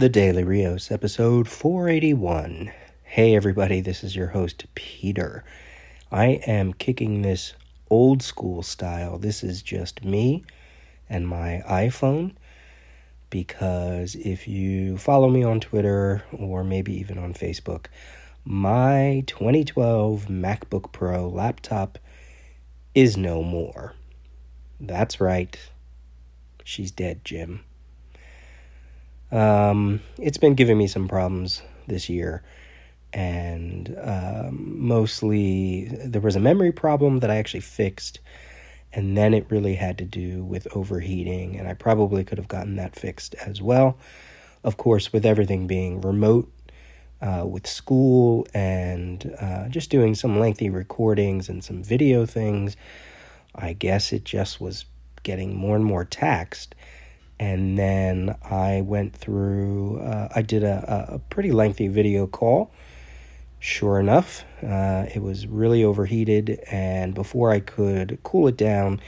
The Daily Rios, episode 481. Hey, everybody, this is your host, Peter. I am kicking this old school style. This is just me and my iPhone because if you follow me on Twitter or maybe even on Facebook, my 2012 MacBook Pro laptop is no more. That's right. She's dead, Jim. Um, it's been giving me some problems this year, and um, mostly there was a memory problem that I actually fixed, and then it really had to do with overheating, and I probably could have gotten that fixed as well. Of course, with everything being remote, uh, with school, and uh, just doing some lengthy recordings and some video things, I guess it just was getting more and more taxed and then I went through, uh, I did a, a pretty lengthy video call. Sure enough, uh, it was really overheated, and before I could cool it down,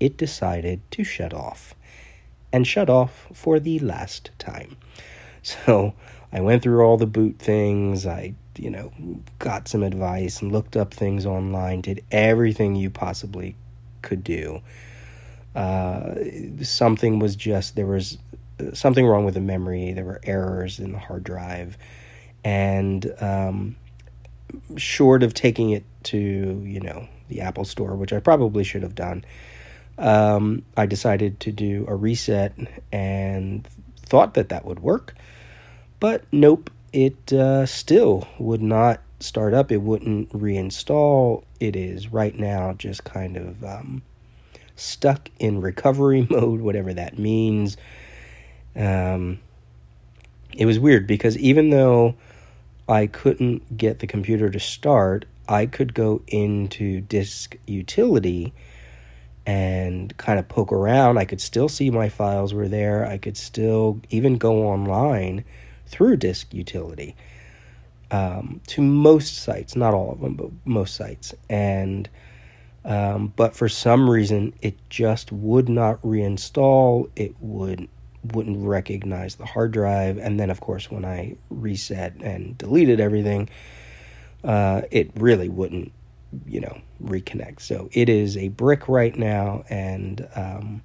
it decided to shut off. And shut off for the last time. So I went through all the boot things. I, you know, got some advice and looked up things online, did everything you possibly could do uh, something was just there was something wrong with the memory. There were errors in the hard drive, and um, short of taking it to you know the Apple Store, which I probably should have done, um, I decided to do a reset and thought that that would work, but nope, it uh, still would not start up. It wouldn't reinstall. It is right now just kind of um, stuck in recovery mode, whatever that means. Um, it was weird because even though I couldn't get the computer to start, I could go into disk utility and kind of poke around. I could still see my files were there. I could still even go online through disk utility um, to most sites, not all of them, but most sites. And um, but for some reason, it just would not reinstall. It would wouldn't recognize the hard drive, and then of course when I reset and deleted everything, uh, it really wouldn't, you know, reconnect. So it is a brick right now, and um,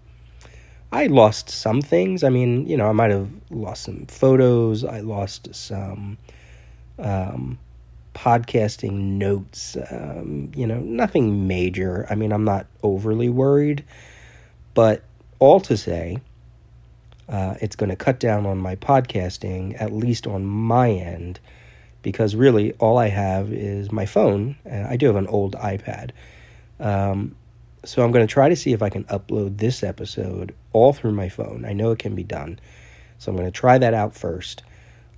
I lost some things. I mean, you know, I might have lost some photos. I lost some. Um, podcasting notes. Um, you know, nothing major. I mean, I'm not overly worried, but all to say, uh, it's going to cut down on my podcasting, at least on my end, because really all I have is my phone. And I do have an old iPad. Um, so I'm going to try to see if I can upload this episode all through my phone. I know it can be done. So I'm going to try that out first.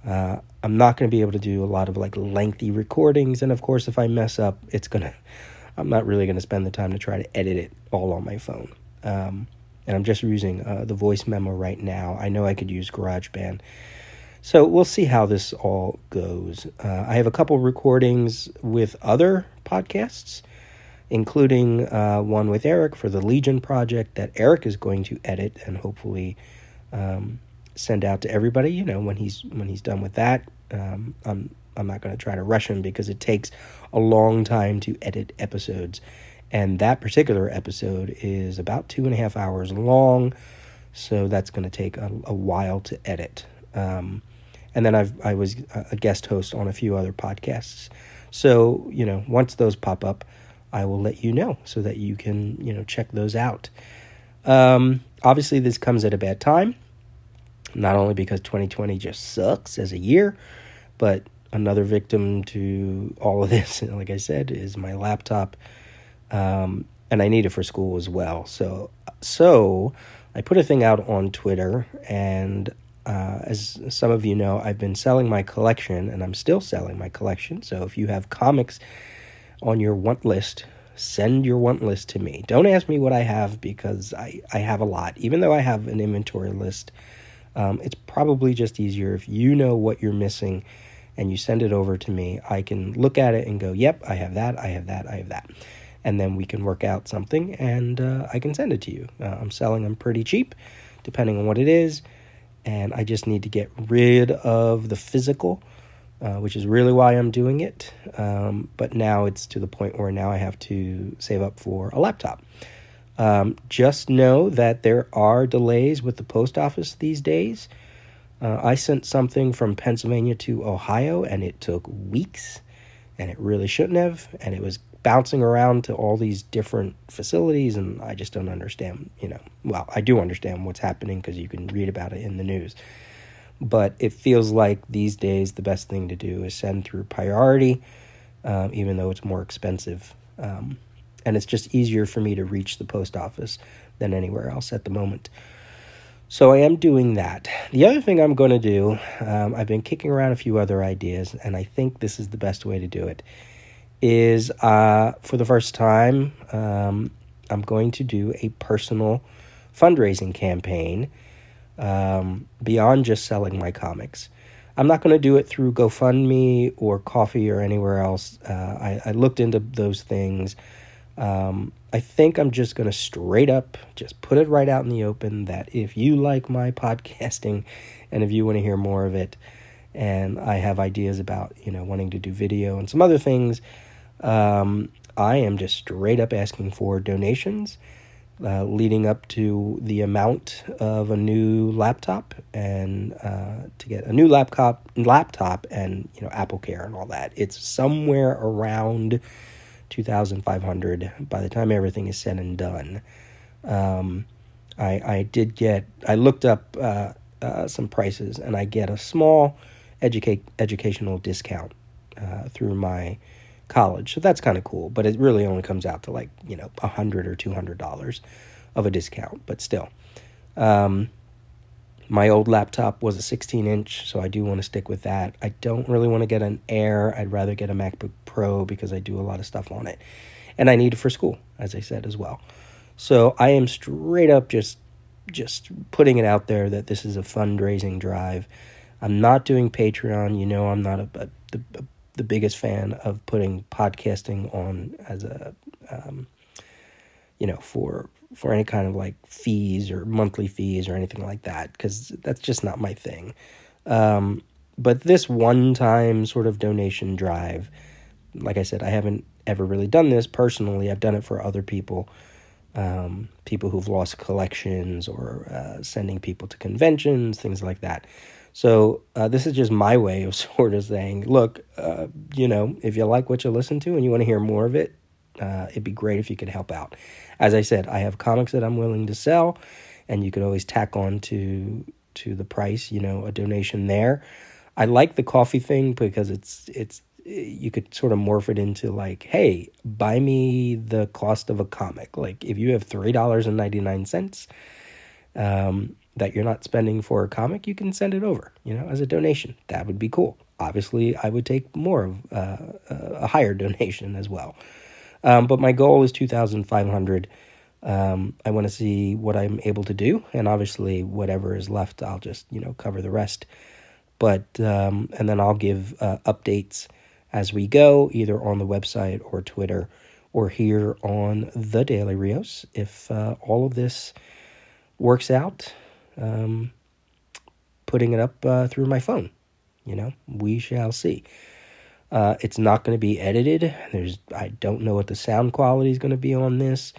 Uh, I'm not going to be able to do a lot of like lengthy recordings, and of course, if I mess up, it's gonna. I'm not really going to spend the time to try to edit it all on my phone. Um, and I'm just using uh, the voice memo right now. I know I could use GarageBand. So we'll see how this all goes. Uh, I have a couple recordings with other podcasts, including uh, one with Eric for the Legion project that Eric is going to edit and hopefully um, send out to everybody. You know, when he's when he's done with that, um, I'm I'm not going to try to rush him because it takes a long time to edit episodes, and that particular episode is about two and a half hours long, so that's going to take a, a while to edit. Um, and then I've I was a guest host on a few other podcasts, so you know once those pop up, I will let you know so that you can you know check those out. Um, obviously, this comes at a bad time not only because 2020 just sucks as a year, but another victim to all of this, like I said, is my laptop. Um, and I need it for school as well. So, so I put a thing out on Twitter, and uh, as some of you know, I've been selling my collection, and I'm still selling my collection. So, if you have comics on your want list, send your want list to me. Don't ask me what I have because I, I have a lot. Even though I have an inventory list, um, it's probably just easier if you know what you're missing and you send it over to me. I can look at it and go, yep, I have that, I have that, I have that. And then we can work out something and uh, I can send it to you. Uh, I'm selling them pretty cheap, depending on what it is. and I just need to get rid of the physical, uh, which is really why I'm doing it. Um, but now it's to the point where now I have to save up for a laptop. Um, just know that there are delays with the post office these days. Uh, I sent something from Pennsylvania to Ohio, and it took weeks, and it really shouldn't have. And it was bouncing around to all these different facilities, and I just don't understand. You know, well, I do understand what's happening because you can read about it in the news. But it feels like these days the best thing to do is send through priority, um, even though it's more expensive. Um, and it's just easier for me to reach the post office than anywhere else at the moment. So I am doing that. The other thing I'm going to do, um, I've been kicking around a few other ideas, and I think this is the best way to do it. Is uh, for the first time, um, I'm going to do a personal fundraising campaign um, beyond just selling my comics. I'm not going to do it through GoFundMe or Ko-fi or anywhere else. Uh, I, I, looked into those things. Um, I think I'm just going to straight up just put it right out in the open that if you like my podcasting and if you want to hear more of it, and I have ideas about, you know, wanting to do video and some other things, um, I am just straight up asking for donations. Uh, leading up to the amount of a new laptop and uh, to get a new laptop laptop and you know Apple Care and all that. It's somewhere around 2500 by the time everything is said and done. Um, I, I did get, I looked up uh, uh, some prices and I get a small educational discount uh, through my college. So that's kind of cool, but it really only comes out to like, you know, a hundred or two hundred dollars of a discount, but still. Um, my old laptop was a 16 inch, so I do want to stick with that. I don't really want to get an Air. I'd rather get a MacBook Pro because I do a lot of stuff on it. And I need it for school, as I said as well. So I am straight up just just putting it out there that this is a fundraising drive. I'm not doing Patreon. You know, I'm not a, a, the, the biggest fan of putting podcasting on as a, um, you know, for for any kind of like fees or monthly fees or anything like that because that's just not my thing. Um, but this one time sort of donation drive, like I said, I haven't ever really done this personally. I've done it for other people, um, people who've lost collections or uh, sending people to conventions, things like that. So uh, this is just my way of sort of saying, look, uh, you know, if you like what you listen to and you want to hear more of it, uh, it'd be great if you could help out. As I said, I have comics that I'm willing to sell, and you could always tack on to to the price, you know, a donation there. I like the Ko-fi thing because it's it's you could sort of morph it into like, hey, buy me the cost of a comic. Like if you have three dollars and ninety nine cents um, that you're not spending for a comic, you can send it over, you know, as a donation. That would be cool. Obviously, I would take more of uh, a higher donation as well. Um, but my goal is 2,500. Um, I want to see what I'm able to do, and obviously, whatever is left, I'll just you know cover the rest. But um, and then I'll give uh, updates as we go, either on the website or Twitter or here on the Daily Rios. If uh, all of this works out, um, putting it up uh, through my phone, you know, we shall see. Uh, it's not going to be edited. There's I don't know what the sound quality is going to be on this.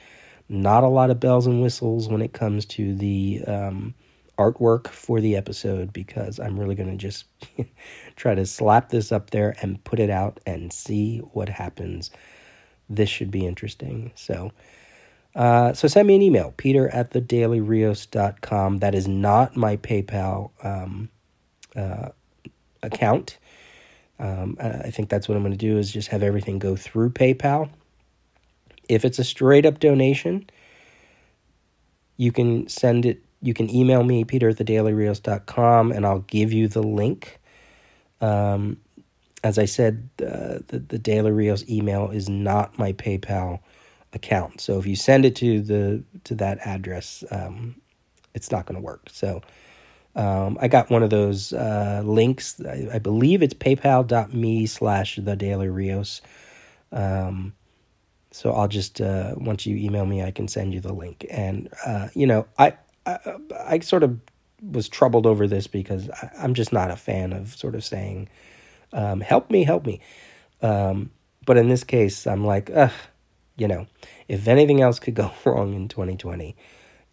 Not a lot of bells and whistles when it comes to the um, artwork for the episode because I'm really going to just try to slap this up there and put it out and see what happens. This should be interesting. So, uh, so send me an email, peter at thedailyrios.com. That is not my PayPal um, uh, account. Um, I think that's what I'm going to do is just have everything go through PayPal. If it's a straight up donation, you can send it, you can email me, peter at thedailyrios.com, and I'll give you the link. Um, as I said, uh, the, the Daily Rios email is not my PayPal account. So if you send it to the to that address, um, it's not going to work. So um, I got one of those uh, links. I, I, believe it's paypal.me slash the Daily Rios. Um, so I'll just, uh, once you email me, I can send you the link. And, uh, you know, I, I, I sort of was troubled over this because I, am just not a fan of sort of saying, um, "Help me, help me." Um, but in this case, I'm like, Ugh, you know, if anything else could go wrong in 2020,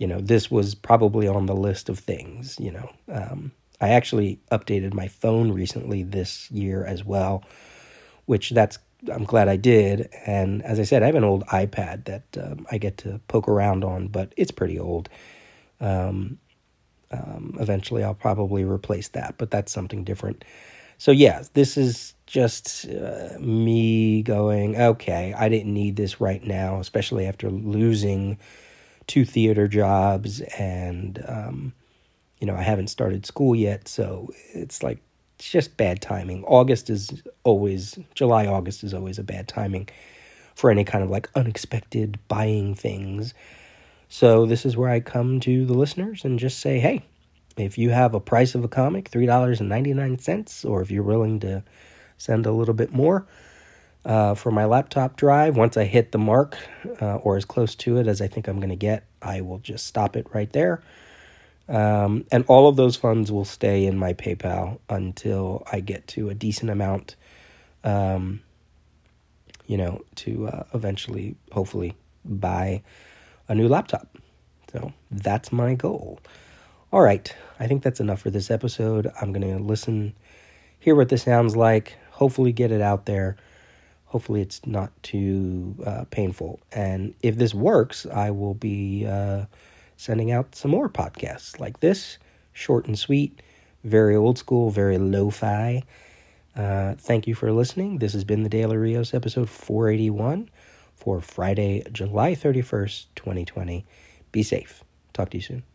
you know, this was probably on the list of things. You know, um, I actually updated my phone recently this year as well, which that's I'm glad I did. And as I said, I have an old iPad that um, I get to poke around on, but it's pretty old. Um, um, eventually, I'll probably replace that, but that's something different. So, yeah, this is just uh, me going, okay, I didn't need this right now, especially after losing two theater jobs and, um, you know, I haven't started school yet. So it's like, just bad timing. August is always, July, August is always a bad timing for any kind of like unexpected buying things. So this is where I come to the listeners and just say, hey, if you have a price of a comic, $3.99, or if you're willing to send a little bit more uh, for my laptop drive, once I hit the mark uh, or as close to it as I think I'm going to get, I will just stop it right there. Um, and all of those funds will stay in my PayPal until I get to a decent amount, um, you know, to uh, eventually, hopefully, buy a new laptop. So that's my goal. All right, I think that's enough for this episode. I'm going to listen, hear what this sounds like, hopefully, get it out there. Hopefully, it's not too uh, painful. And if this works, I will be uh, sending out some more podcasts like this short and sweet, very old school, very lo fi. Uh, thank you for listening. This has been the Daily Rios episode 481 for Friday, July 31st, 2020. Be safe. Talk to you soon.